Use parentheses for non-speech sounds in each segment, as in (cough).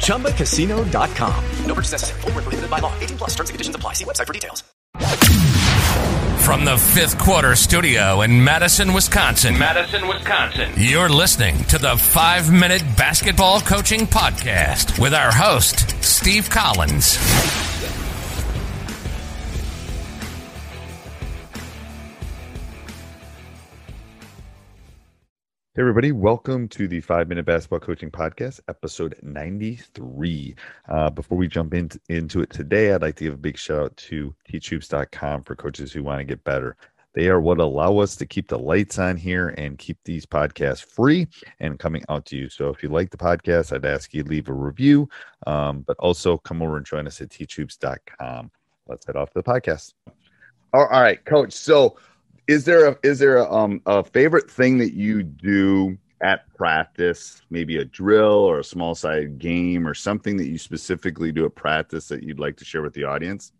ChumbaCasino.com. No purchase necessary. Void were prohibited by law. 18 plus. Terms and conditions apply. See website for details. From the fifth quarter studio in Madison, Wisconsin. Madison, Wisconsin. You're listening to the five minute basketball coaching podcast with our host, Steve Collins. Hey everybody, welcome to the Five Minute Basketball Coaching Podcast, episode 93. Uh, before we jump in, into it today, I'd like to give a big shout out to teachhoops.com for coaches who want to get better. They are what allow us to keep the lights on here and keep these podcasts free and coming out to you. So if you like the podcast, I'd ask you to leave a review, um, but also come over and join us at teachhoops.com. Let's head off to the podcast. All right, coach. So is there a is there a um a favorite thing that you do at practice? Maybe a drill or a small side game or something that you specifically do at practice that you'd like to share with the audience?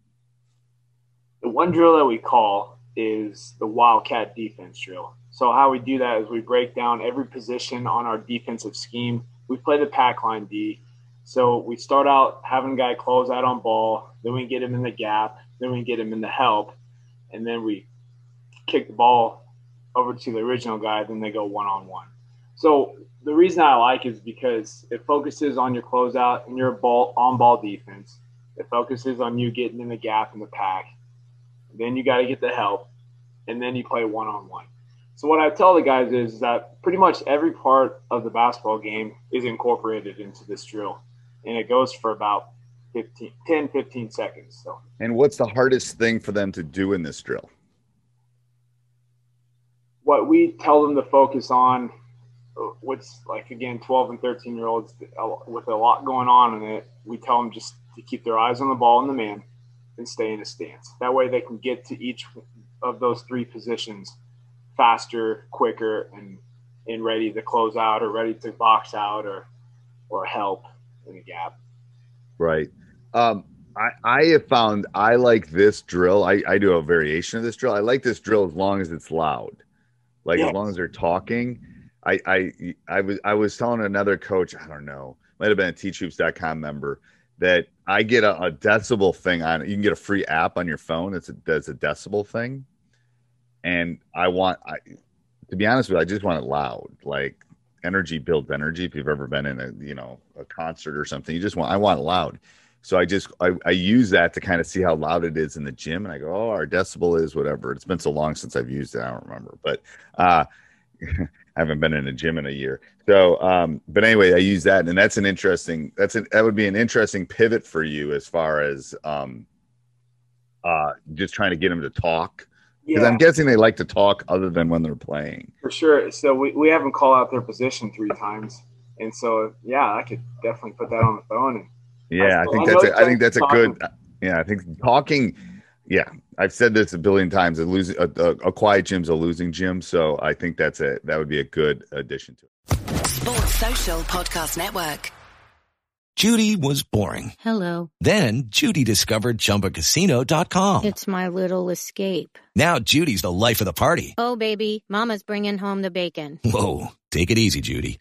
The one drill that we call is the wildcat defense drill. So how we do that is we break down every position on our defensive scheme. We play the pack line d. So we start out having a guy close out on ball then we get him in the gap then we get him in the help and then we kick the ball over to the original guy, then they go one on one. So the reason I like is because it focuses on your closeout and your ball on ball defense. It focuses on you getting in the gap in the pack. Then you got to get the help, and then you play one on one. So what I tell the guys is that pretty much every part of the basketball game is incorporated into this drill, and it goes for about 15, 10, 15 seconds. So. And what's the hardest thing for them to do in this drill? What we tell them to focus on what's like again 12 and 13 year olds with a lot going on in it we tell them just to keep their eyes on the ball and the man and stay in a stance that way they can get to each of those three positions faster quicker and and ready to close out or ready to box out or or help in the gap right um I, I have found I like this drill. I, I do a variation of this drill. I like this drill as long as it's loud. Like yeah. as long as they're talking, I I I was I was telling another coach, I don't know, might have been a teachhoops.com member that I get a, a, decibel thing on you can get a free app on your phone It's a that's a decibel thing. And I want I to be honest with you, I just want it loud. Like energy builds energy. If you've ever been in a you know a concert or something, you just want I want it loud. So I just I, I use that to kind of see how loud it is in the gym, and I go, oh, our decibel is whatever. It's been so long since I've used it, I don't remember, but uh, (laughs) I haven't been in a gym in a year. So, um, but anyway, I use that, and that's an interesting. That's an that would be an interesting pivot for you as far as um, uh, just trying to get them to talk. Because yeah. I'm guessing they like to talk other than when they're playing. For sure. So we, we have them call out their position three times. And so, yeah, I could definitely put that on the phone and yeah, I, I think that's a, I think that's a good. Uh, yeah, I think talking. Yeah, I've said this a billion times. A losing a, a, a quiet gym's a losing gym, so I think that's a that would be a good addition to it. Sports Social Podcast Network. Judy was boring. Hello. Then Judy discovered ChumbaCasino.com. It's my little escape. Now Judy's the life of the party. Oh, baby, Mama's bringing home the bacon. Whoa, take it easy, Judy.